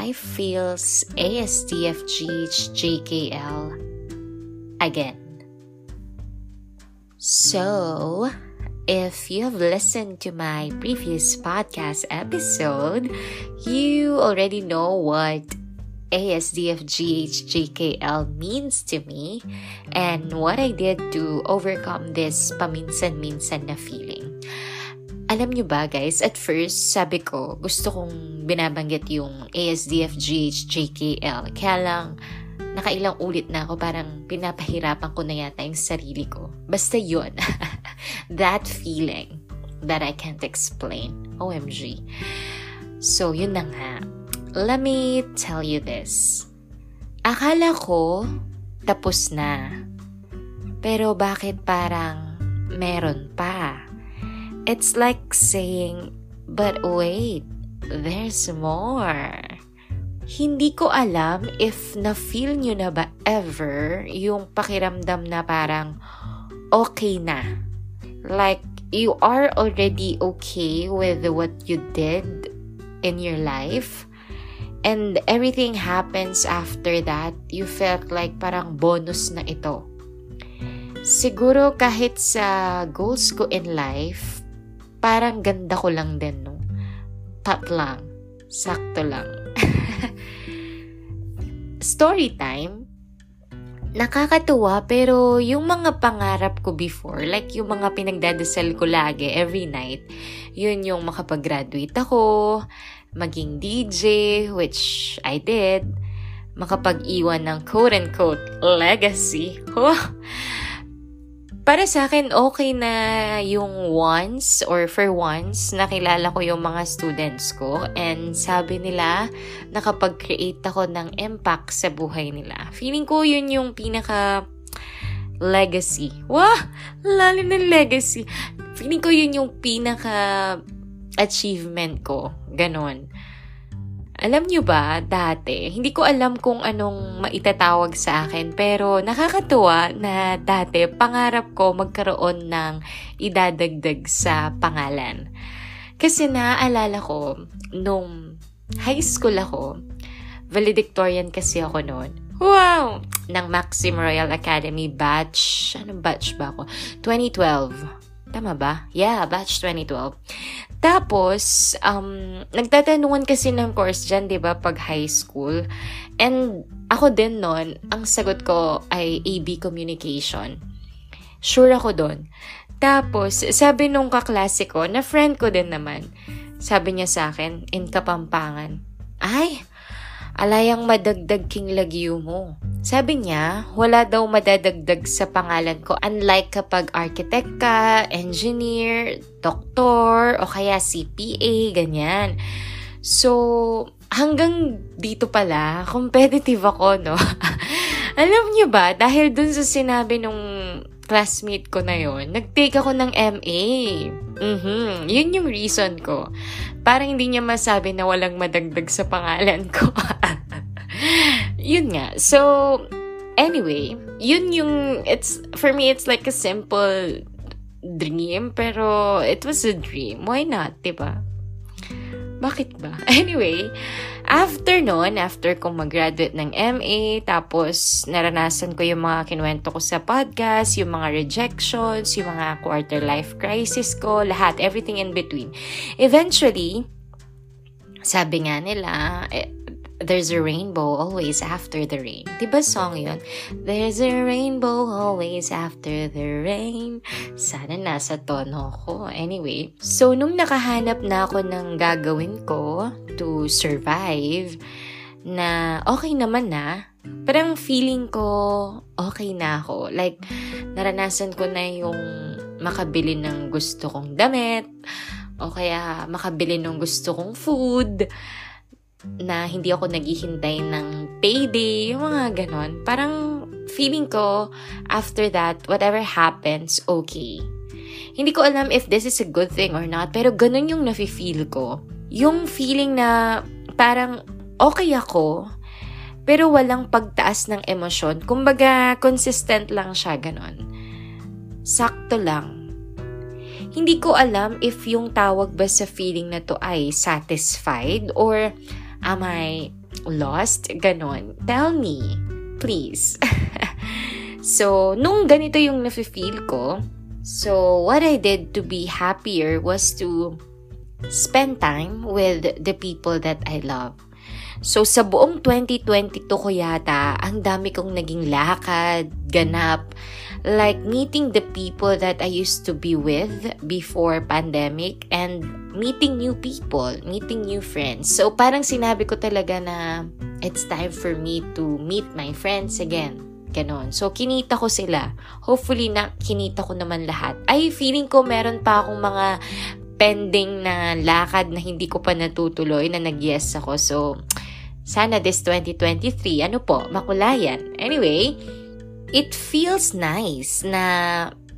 life feels ASDFGHJKL again. So, if you have listened to my previous podcast episode, you already know what ASDFGHJKL means to me and what I did to overcome this paminsan-minsan na feeling. Alam nyo ba guys, at first sabi ko gusto kong binabanggit yung ASDFGHJKL kaya lang nakailang ulit na ako parang pinapahirapan ko na yata yung sarili ko. Basta yun. That feeling that I can't explain. OMG. So, yun na nga. Let me tell you this. Akala ko tapos na. Pero bakit parang meron pa? It's like saying, but wait, there's more. Hindi ko alam if na-feel nyo na ba ever yung pakiramdam na parang okay na. Like, you are already okay with what you did in your life. And everything happens after that, you felt like parang bonus na ito. Siguro kahit sa goals ko in life, parang ganda ko lang din, no? Tat lang. Sakto lang. Story time. Nakakatuwa pero yung mga pangarap ko before, like yung mga pinagdadasal ko lagi every night, yun yung makapag-graduate ako, maging DJ, which I did, makapag-iwan ng quote-unquote legacy. Oh, para sa akin, okay na yung once or for once nakilala ko yung mga students ko and sabi nila nakapag-create ako ng impact sa buhay nila. Feeling ko yun yung pinaka legacy. Wah! Lalim ng legacy. Feeling ko yun yung pinaka achievement ko. Ganon. Alam nyo ba, dati, hindi ko alam kung anong maitatawag sa akin, pero nakakatuwa na dati pangarap ko magkaroon ng idadagdag sa pangalan. Kasi naaalala ko, nung high school ako, valedictorian kasi ako noon. Wow! Ng Maxim Royal Academy batch, anong batch ba ako? 2012. Tama ba? Yeah, batch 2012. Tapos, um, nagtatanungan kasi ng course dyan, di ba, pag high school. And ako din nun, ang sagot ko ay AB Communication. Sure ako doon. Tapos, sabi nung kaklase ko, na friend ko din naman, sabi niya sa akin, in Kapampangan, ay, alayang madagdag king lagyo mo. Sabi niya, wala daw madadagdag sa pangalan ko unlike kapag architect ka, engineer, doktor, o kaya CPA, ganyan. So, hanggang dito pala, competitive ako, no? Alam niyo ba, dahil dun sa sinabi nung classmate ko na yon, nag-take ako ng MA. Mhm, yun yung reason ko. Para hindi niya masabi na walang madagdag sa pangalan ko. yun nga. So, anyway, yun yung, it's, for me, it's like a simple dream, pero it was a dream. Why not, diba? Bakit ba? Anyway, after nun, after kong mag-graduate ng MA, tapos naranasan ko yung mga kinuwento ko sa podcast, yung mga rejections, yung mga quarter life crisis ko, lahat, everything in between. Eventually, sabi nga nila, eh, There's a rainbow always after the rain. Diba song yun? There's a rainbow always after the rain. Sana nasa tono ko. Anyway, so nung nakahanap na ako ng gagawin ko to survive, na okay naman na, parang feeling ko okay na ako. Like, naranasan ko na yung makabili ng gusto kong damit, o kaya makabili ng gusto kong food, na hindi ako naghihintay ng payday, yung mga ganon. Parang feeling ko, after that, whatever happens, okay. Hindi ko alam if this is a good thing or not, pero ganun yung nafe-feel ko. Yung feeling na parang okay ako, pero walang pagtaas ng emosyon. Kumbaga, consistent lang siya, ganon. Sakto lang. Hindi ko alam if yung tawag ba sa feeling na to ay satisfied or am I lost? Ganon. Tell me. Please. so, nung ganito yung nafe-feel ko, so what I did to be happier was to spend time with the people that I love. So, sa buong 2022 ko yata, ang dami kong naging lakad, ganap, like meeting the people that I used to be with before pandemic and meeting new people, meeting new friends. So, parang sinabi ko talaga na it's time for me to meet my friends again. Ganon. So, kinita ko sila. Hopefully, na kinita ko naman lahat. Ay, feeling ko meron pa akong mga pending na lakad na hindi ko pa natutuloy na nag-yes ako. So, sana this 2023, ano po, makulayan. Anyway, it feels nice na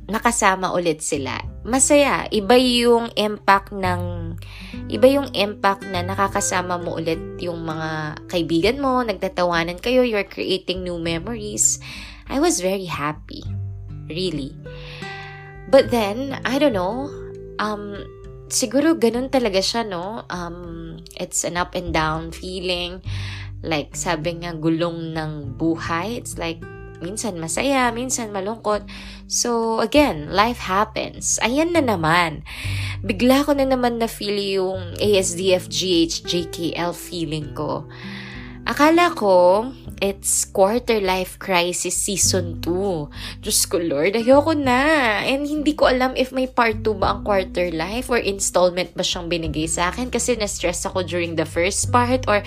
nakasama ulit sila. Masaya. Iba yung impact ng iba yung impact na nakakasama mo ulit yung mga kaibigan mo, nagtatawanan kayo, you're creating new memories. I was very happy. Really. But then, I don't know, um, siguro ganun talaga siya, no? Um, it's an up and down feeling. Like, sabi nga, gulong ng buhay. It's like, minsan masaya, minsan malungkot. So, again, life happens. Ayan na naman. Bigla ko na naman na feel yung ASDFGH JKL feeling ko. Akala ko, it's quarter life crisis season 2. Diyos ko Lord, ayoko na. And hindi ko alam if may part 2 ba ang quarter life or installment ba siyang binigay sa akin kasi na-stress ako during the first part or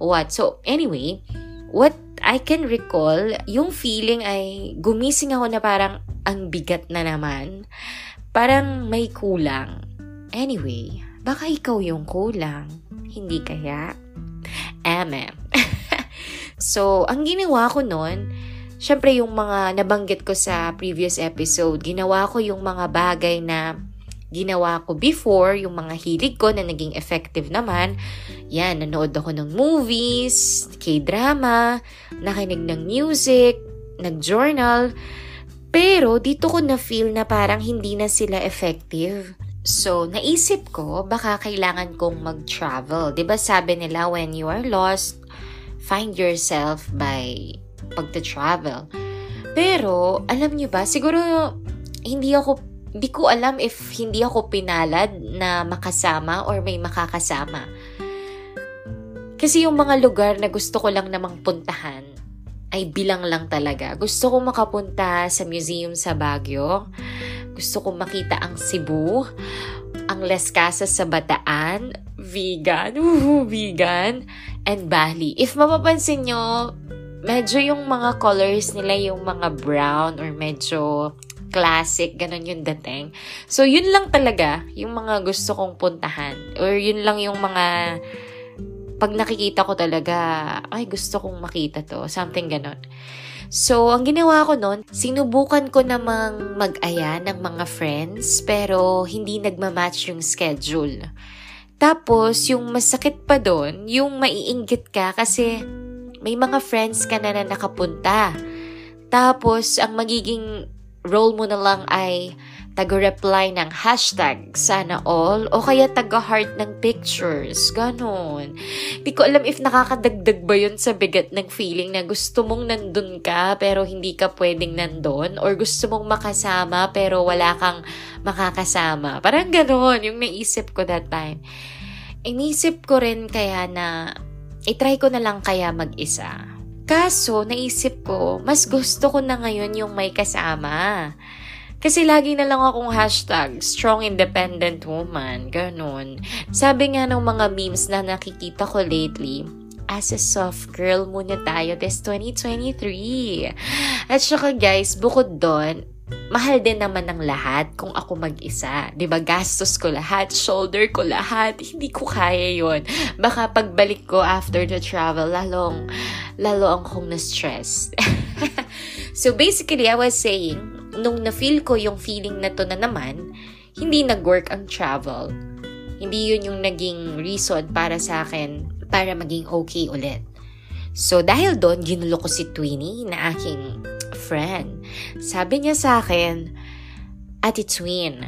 what. So anyway, what I can recall, yung feeling ay gumising ako na parang ang bigat na naman. Parang may kulang. Anyway, baka ikaw yung kulang. Hindi kaya? Amen. so, ang ginawa ko noon, syempre yung mga nabanggit ko sa previous episode, ginawa ko yung mga bagay na ginawa ko before, yung mga hilig ko na naging effective naman. Yan, nanood ako ng movies, k-drama, nakinig ng music, nag-journal. Pero dito ko na-feel na parang hindi na sila effective. So, naisip ko, baka kailangan kong mag-travel. ba diba sabi nila, when you are lost, find yourself by pagta-travel. Pero, alam nyo ba, siguro hindi ako, hindi ko alam if hindi ako pinalad na makasama or may makakasama. Kasi yung mga lugar na gusto ko lang namang puntahan, ay bilang lang talaga. Gusto ko makapunta sa museum sa Baguio gusto kong makita ang Cebu, ang Las Casas sa Bataan, vegan, woohoo, vegan, and Bali. If mapapansin nyo, medyo yung mga colors nila yung mga brown or medyo classic, ganun yung dating. So, yun lang talaga yung mga gusto kong puntahan. Or yun lang yung mga pag nakikita ko talaga, ay gusto kong makita to. Something ganun. So, ang ginawa ko noon, sinubukan ko namang mag-aya ng mga friends pero hindi nagmamatch yung schedule. Tapos, yung masakit pa doon, yung maiinggit ka kasi may mga friends ka na na nakapunta. Tapos, ang magiging role mo na lang ay taga-reply ng hashtag sana all o kaya taga-heart ng pictures. Ganon. Hindi ko alam if nakakadagdag ba yun sa bigat ng feeling na gusto mong nandun ka pero hindi ka pwedeng nandun or gusto mong makasama pero wala kang makakasama. Parang ganon yung naisip ko that time. Inisip ko rin kaya na itry ko na lang kaya mag-isa. Kaso, naisip ko, mas gusto ko na ngayon yung may kasama. Kasi lagi na lang akong hashtag, strong independent woman, ganun. Sabi nga ng mga memes na nakikita ko lately, as a soft girl muna tayo this 2023. At saka guys, bukod doon, mahal din naman ng lahat kung ako mag-isa. ba diba? Gastos ko lahat, shoulder ko lahat. Hindi ko kaya yon Baka pagbalik ko after the travel, lalong, lalo akong na-stress. so basically, I was saying, nung na-feel ko yung feeling na to na naman, hindi nag-work ang travel. Hindi yun yung naging reason para sa akin para maging okay ulit. So, dahil doon, ginulo ko si Twinnie na aking friend. Sabi niya sa akin, Ate Twin,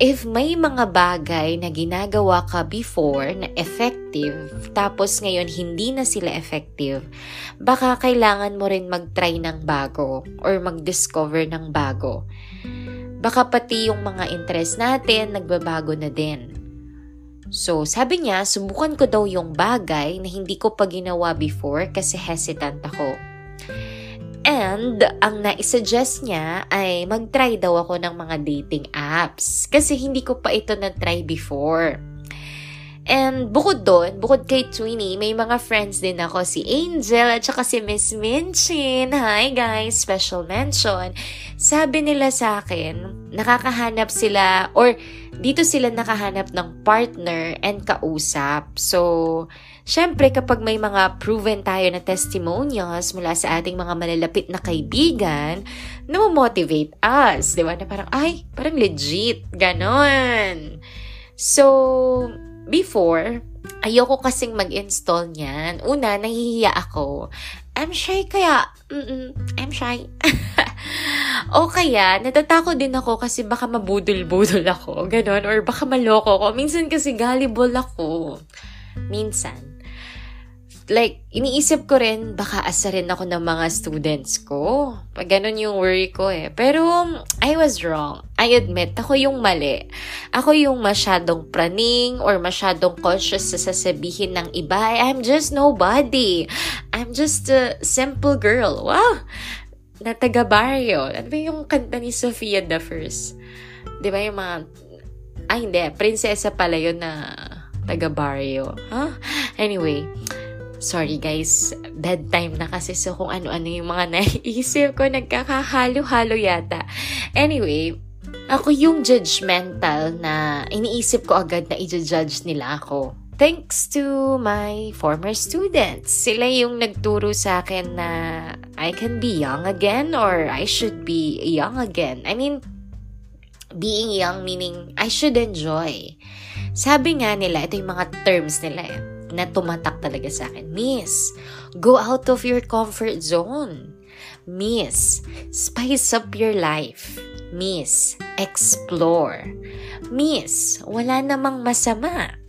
if may mga bagay na ginagawa ka before na effective tapos ngayon hindi na sila effective, baka kailangan mo rin mag-try ng bago or mag-discover ng bago. Baka pati yung mga interest natin nagbabago na din. So, sabi niya, subukan ko daw yung bagay na hindi ko pa ginawa before kasi hesitant ako. And ang na-suggest niya ay mag-try daw ako ng mga dating apps kasi hindi ko pa ito na-try before. And bukod doon, bukod kay Twinnie, may mga friends din ako, si Angel at saka si Miss Minchin. Hi guys, special mention. Sabi nila sa akin, nakakahanap sila or dito sila nakahanap ng partner and kausap. So, syempre kapag may mga proven tayo na testimonials mula sa ating mga malalapit na kaibigan, na-motivate us. Di ba? Na parang, ay, parang legit. Ganon. So, before, ayoko kasing mag-install niyan. Una, nahihiya ako. I'm shy kaya, mm I'm shy. o kaya, natatakot din ako kasi baka mabudol-budol ako, ganon, or baka maloko ko. Minsan kasi gullible ako. Minsan like, iniisip ko rin, baka asa rin ako ng mga students ko. Pag ganun yung worry ko eh. Pero, I was wrong. I admit, ako yung mali. Ako yung masyadong praning or masyadong conscious sa sasabihin ng iba. I'm just nobody. I'm just a simple girl. Wow! Na taga barrio. Ano ba yung kanta ni Sofia the First? Di ba yung mga... Ay, hindi. Prinsesa pala yun na taga barrio. Huh? Anyway, Sorry guys, bedtime na kasi so kung ano-ano yung mga naiisip ko, nagkakahalo-halo yata. Anyway, ako yung judgmental na iniisip ko agad na i-judge nila ako. Thanks to my former students. Sila yung nagturo sa akin na I can be young again or I should be young again. I mean, being young meaning I should enjoy. Sabi nga nila, ito yung mga terms nila eh na tumatak talaga sa akin. Miss, go out of your comfort zone. Miss, spice up your life. Miss, explore. Miss, wala namang masama.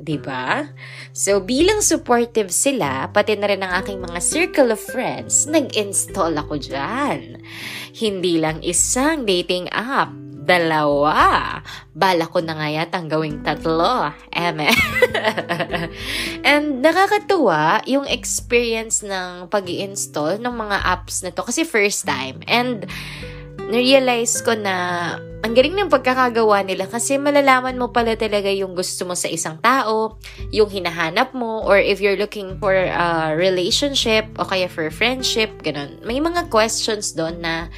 'di ba? So bilang supportive sila, pati na rin ang aking mga circle of friends, nag-install ako diyan. Hindi lang isang dating app, dalawa. Bala ko na nga yatang gawing tatlo. Eme. And nakakatuwa yung experience ng pag install ng mga apps na to. Kasi first time. And na-realize ko na ang galing ng pagkakagawa nila kasi malalaman mo pala talaga yung gusto mo sa isang tao, yung hinahanap mo, or if you're looking for a relationship o kaya for friendship, ganun. May mga questions doon na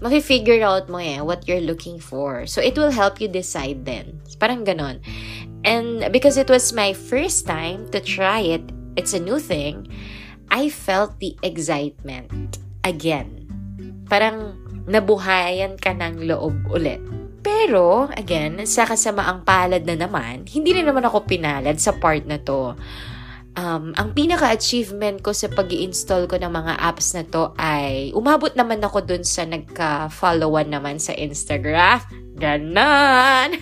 mafe-figure out mo eh what you're looking for. So, it will help you decide then. Parang ganon. And because it was my first time to try it, it's a new thing, I felt the excitement again. Parang nabuhayan ka ng loob ulit. Pero, again, sa kasamaang palad na naman, hindi na naman ako pinalad sa part na to um, ang pinaka-achievement ko sa pag install ko ng mga apps na to ay umabot naman ako dun sa nagka-followan naman sa Instagram. Ganon!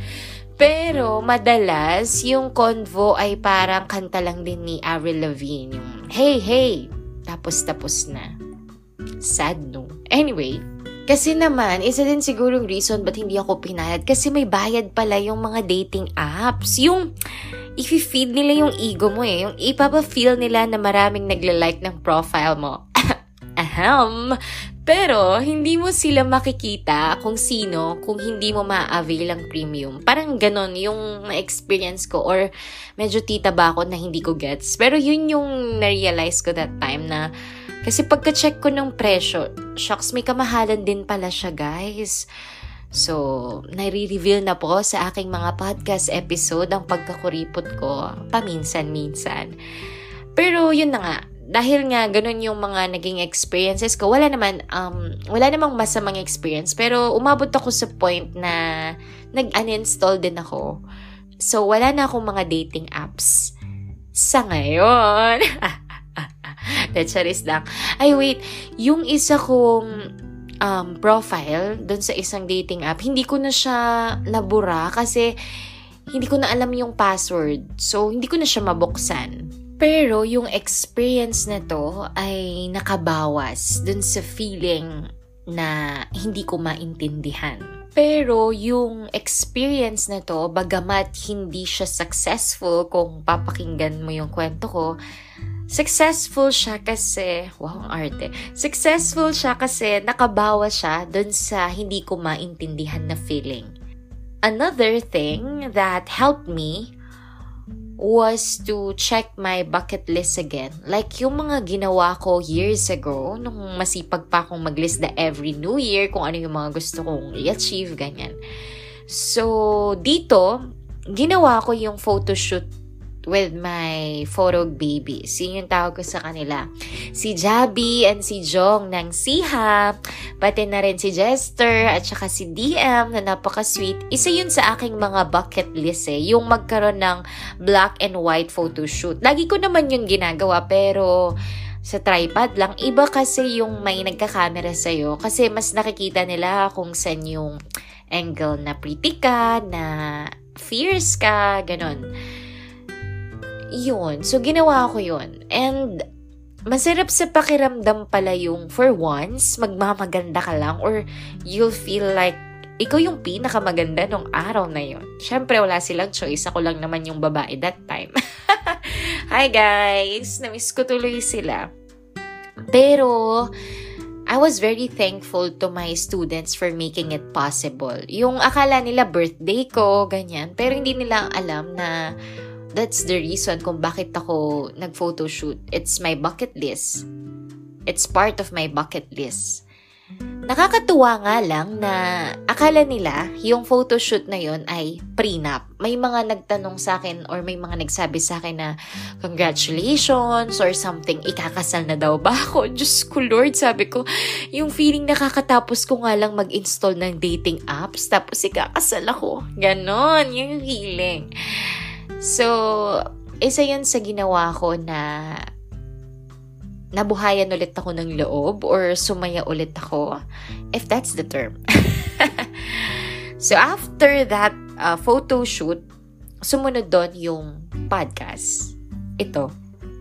Pero madalas, yung convo ay parang kanta lang din ni Avril Lavigne. Hey, hey! Tapos, tapos na. Sad, no? Anyway, kasi naman, isa din sigurong reason ba't hindi ako pinayad kasi may bayad pala yung mga dating apps. Yung, i-feed nila yung ego mo eh. Yung ipapa-feel nila na maraming nagla-like ng profile mo. Ahem. Pero, hindi mo sila makikita kung sino kung hindi mo ma-avail ang premium. Parang ganon yung na-experience ko or medyo tita ba ako na hindi ko gets. Pero yun yung na-realize ko that time na kasi pagka-check ko ng presyo, shocks, may kamahalan din pala siya, guys. So, nare-reveal na po sa aking mga podcast episode ang pagkakuripot ko paminsan-minsan. Pero yun na nga, dahil nga ganun yung mga naging experiences ko, wala naman, um, wala namang masamang experience. Pero umabot ako sa point na nag-uninstall din ako. So, wala na akong mga dating apps. Sa ngayon. Let's lang. Ay, wait. Yung isa kong um, profile doon sa isang dating app, hindi ko na siya nabura kasi hindi ko na alam yung password. So, hindi ko na siya mabuksan. Pero yung experience na to ay nakabawas dun sa feeling na hindi ko maintindihan. Pero yung experience na to, bagamat hindi siya successful kung papakinggan mo yung kwento ko, successful siya kasi, wow, ang arte. Successful siya kasi nakabawas siya dun sa hindi ko maintindihan na feeling. Another thing that helped me was to check my bucket list again. Like yung mga ginawa ko years ago, nung masipag pa akong maglist na every new year kung ano yung mga gusto kong i-achieve, ganyan. So, dito, ginawa ko yung photoshoot with my photo babies. Yun yung tawag ko sa kanila. Si Jabi and si Jong ng Siha, pati na rin si Jester at saka si DM na napaka-sweet. Isa yun sa aking mga bucket list eh, yung magkaroon ng black and white photo shoot. Lagi ko naman yun ginagawa pero sa tripod lang. Iba kasi yung may nagka-camera sa'yo kasi mas nakikita nila kung saan yung angle na pretty ka, na fierce ka, ganon yun. So, ginawa ko yun. And, masarap sa pakiramdam pala yung for once, magmamaganda ka lang or you'll feel like ikaw yung pinakamaganda nung araw na yun. Siyempre, wala silang choice. Ako lang naman yung babae that time. Hi guys! Namiss ko tuloy sila. Pero, I was very thankful to my students for making it possible. Yung akala nila birthday ko, ganyan. Pero hindi nila alam na That's the reason kung bakit ako nag-photoshoot. It's my bucket list. It's part of my bucket list. Nakakatuwa nga lang na akala nila yung photoshoot na yon ay prenup. May mga nagtanong sa akin or may mga nagsabi sa akin na congratulations or something, ikakasal na daw ba ako? Diyos ko Lord, sabi ko, yung feeling nakakatapos ko nga lang mag-install ng dating apps tapos ikakasal ako. Ganon, yung feeling. So, isa yun sa ginawa ko na nabuhayan ulit ako ng loob or sumaya ulit ako, if that's the term. so, after that uh, photo shoot, sumunod doon yung podcast. Ito.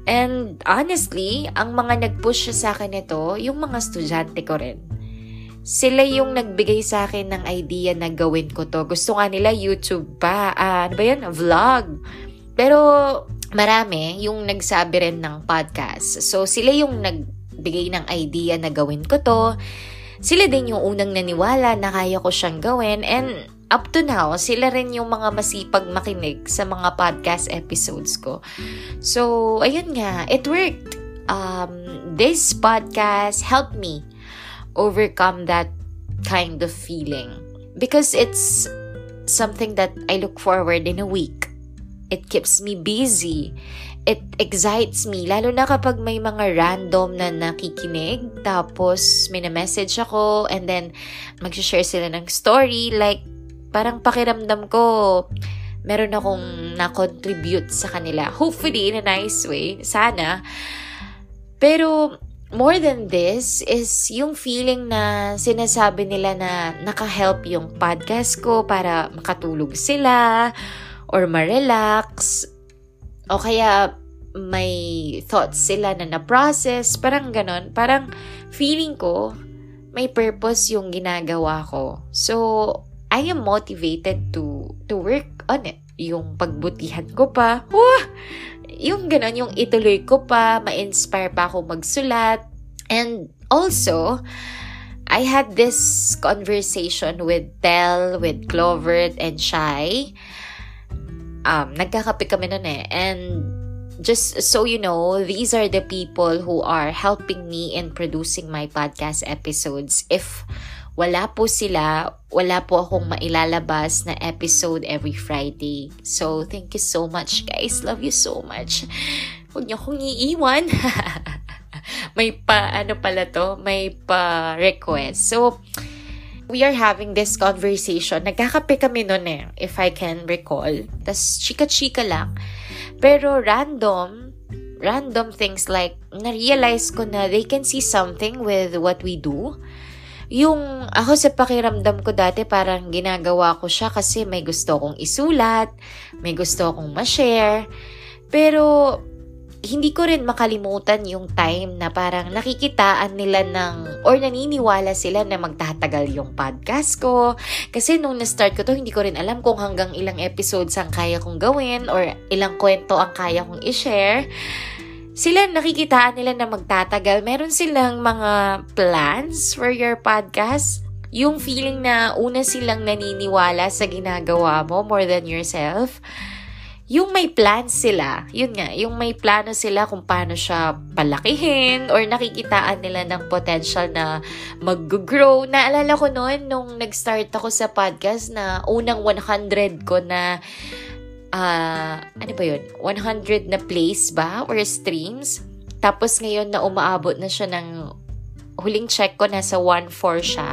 And honestly, ang mga nag-push sa akin ito, yung mga estudyante ko rin. Sila yung nagbigay sa akin ng idea na gawin ko to. Gusto nga nila YouTube pa. Uh, ano ba yan? Vlog. Pero marami yung nagsabi rin ng podcast. So sila yung nagbigay ng idea na gawin ko to. Sila din yung unang naniwala na kaya ko siyang gawin. And up to now, sila rin yung mga masipag makinig sa mga podcast episodes ko. So, ayun nga, it worked. Um, this podcast helped me overcome that kind of feeling because it's something that I look forward in a week. It keeps me busy. It excites me, lalo na kapag may mga random na nakikinig, tapos may na-message ako, and then mag-share sila ng story, like, parang pakiramdam ko, meron akong na-contribute sa kanila. Hopefully, in a nice way. Sana. Pero, more than this is yung feeling na sinasabi nila na naka-help yung podcast ko para makatulog sila or ma-relax o kaya may thoughts sila na na-process, parang ganon. Parang feeling ko may purpose yung ginagawa ko. So, I am motivated to to work on it. Yung pagbutihan ko pa. Wah! Yung ganon, yung ituloy ko pa, ma-inspire pa ako magsulat. And also, I had this conversation with Tel, with Clover, and Shai. Um, nagkakape kami nun eh. And just so you know, these are the people who are helping me in producing my podcast episodes. If wala po sila, wala po akong mailalabas na episode every Friday. So, thank you so much, guys. Love you so much. Huwag niyo akong iiwan. may pa, ano pala to, may pa request. So, we are having this conversation. Nagkakape kami noon eh, if I can recall. Tapos, chika-chika lang. Pero random, random things like, na-realize ko na they can see something with what we do yung ako sa pakiramdam ko dati parang ginagawa ko siya kasi may gusto kong isulat, may gusto kong ma-share. Pero hindi ko rin makalimutan yung time na parang nakikitaan nila ng or naniniwala sila na magtatagal yung podcast ko. Kasi nung na-start ko to, hindi ko rin alam kung hanggang ilang episodes ang kaya kong gawin or ilang kwento ang kaya kong i-share. Sila nakikitaan nila na magtatagal. Meron silang mga plans for your podcast. Yung feeling na una silang naniniwala sa ginagawa mo more than yourself yung may plan sila, yun nga, yung may plano sila kung paano siya palakihin or nakikitaan nila ng potential na mag-grow. Naalala ko noon nung nag-start ako sa podcast na unang 100 ko na uh, ano ba yun? 100 na plays ba? Or streams? Tapos ngayon na umaabot na siya ng huling check ko, nasa 1-4 siya.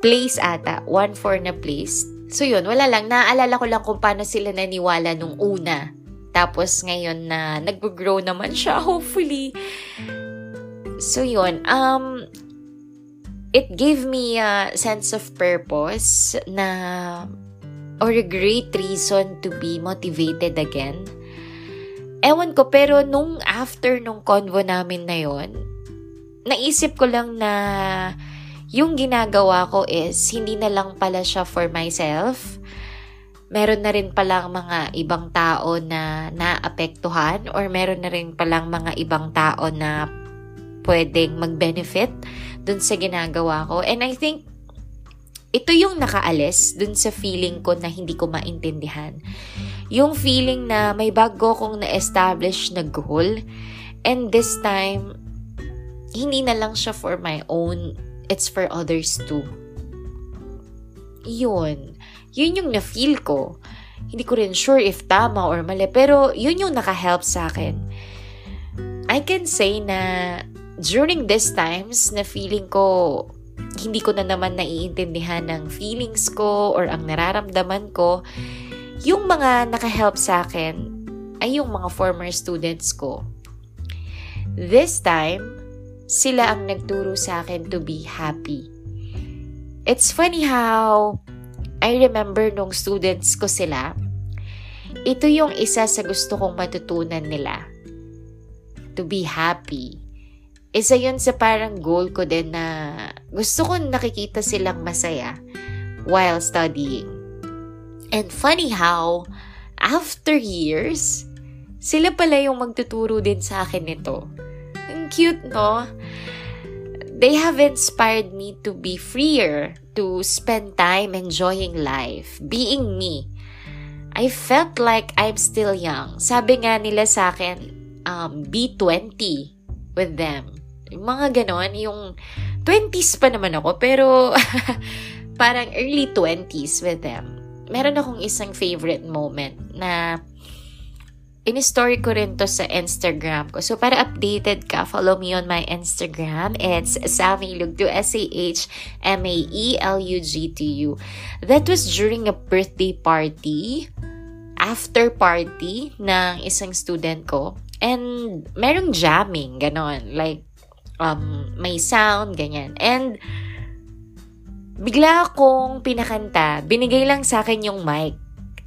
Plays ata. 1-4 na plays So yun, wala lang. Naaalala ko lang kung paano sila naniwala nung una. Tapos ngayon na nag-grow naman siya, hopefully. So yun, um, it gave me a sense of purpose na or a great reason to be motivated again. Ewan ko, pero nung after nung convo namin na yon, naisip ko lang na yung ginagawa ko is hindi na lang pala siya for myself. Meron na rin palang mga ibang tao na naapektuhan or meron na rin palang mga ibang tao na pwedeng mag-benefit dun sa ginagawa ko. And I think ito yung nakaalis dun sa feeling ko na hindi ko maintindihan. Yung feeling na may bago kong na-establish na goal and this time, hindi na lang siya for my own it's for others too. Yun. Yun yung na-feel ko. Hindi ko rin sure if tama or mali, pero yun yung naka-help sa akin. I can say na during these times na feeling ko hindi ko na naman naiintindihan ng feelings ko or ang nararamdaman ko, yung mga naka-help sa akin ay yung mga former students ko. This time, sila ang nagturo sa akin to be happy. It's funny how I remember nung students ko sila, ito yung isa sa gusto kong matutunan nila. To be happy. Isa yun sa parang goal ko din na gusto ko nakikita silang masaya while studying. And funny how, after years, sila pala yung magtuturo din sa akin nito cute, no? They have inspired me to be freer, to spend time enjoying life, being me. I felt like I'm still young. Sabi nga nila sa akin, um, be 20 with them. Yung mga ganon, yung 20s pa naman ako, pero parang early 20s with them. Meron akong isang favorite moment na in-story ko rin to sa Instagram ko. So, para updated ka, follow me on my Instagram. It's Samilugto, S-A-H-M-A-E-L-U-G-T-U. That was during a birthday party, after party ng isang student ko. And merong jamming, ganon. Like, um, may sound, ganyan. And, bigla akong pinakanta. Binigay lang sa akin yung mic.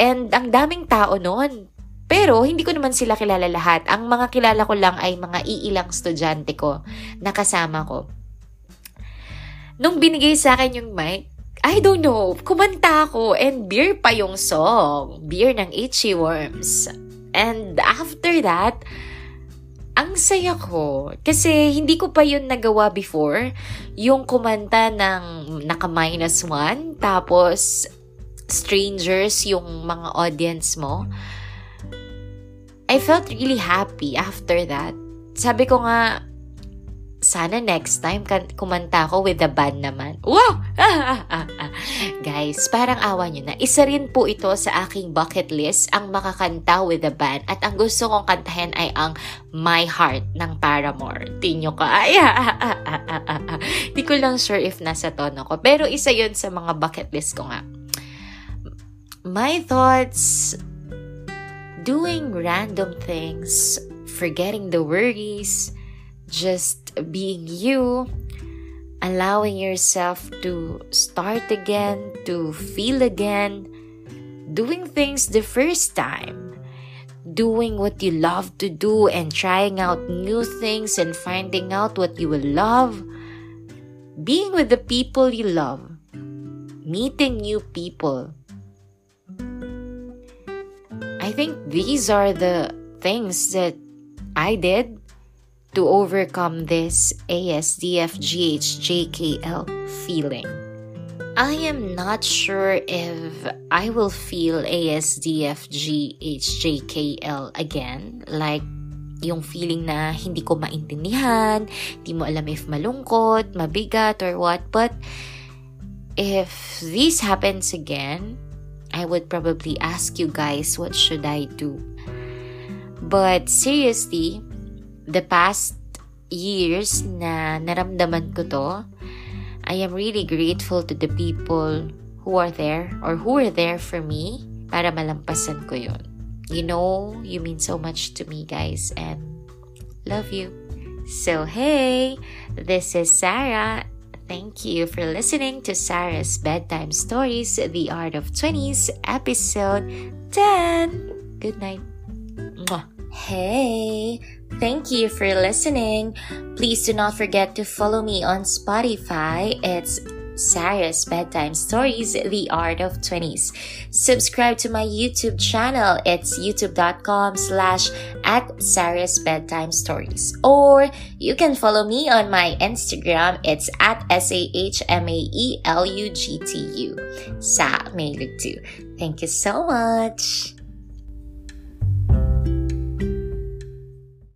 And ang daming tao noon. Pero hindi ko naman sila kilala lahat. Ang mga kilala ko lang ay mga iilang estudyante ko na kasama ko. Nung binigay sa akin yung mic, I don't know, kumanta ako and beer pa yung song. Beer ng Itchy Worms. And after that, ang saya ko. Kasi hindi ko pa yun nagawa before. Yung kumanta ng naka-minus one, tapos strangers yung mga audience mo. I felt really happy after that. Sabi ko nga, sana next time kumanta ko with the band naman. Wow! Guys, parang awa nyo na. Isa rin po ito sa aking bucket list ang makakanta with the band. At ang gusto kong kantahin ay ang My Heart ng Paramore. Tinyo ka. Ay, Di ko lang sure if nasa tono ko. Pero isa yun sa mga bucket list ko nga. My thoughts doing random things, forgetting the worries, just being you, allowing yourself to start again, to feel again, doing things the first time, doing what you love to do and trying out new things and finding out what you will love, being with the people you love, meeting new people. I think these are the things that I did to overcome this ASDFGHJKL feeling. I am not sure if I will feel ASDFGHJKL again. Like, yung feeling na hindi ko maintindihan, hindi mo alam if malungkot, mabigat, or what. But, if this happens again, I would probably ask you guys what should I do. But seriously, the past years na naramdaman ko to, I am really grateful to the people who are there or who are there for me para malampasan ko yun. You know, you mean so much to me, guys, and love you. So, hey, this is Sarah. Thank you for listening to Sarah's Bedtime Stories, The Art of 20s, episode 10. Good night. Mwah. Hey, Thank you for listening. Please do not forget to follow me on Spotify. It's Sarah's Bedtime Stories, The Art of 20s. Subscribe to my YouTube channel. It's youtube.com slash at Sarah's Bedtime Stories. Or you can follow me on my Instagram. It's at S-A-H-M-A-E-L-U-G-T-U. Sa Mailug Thank you so much.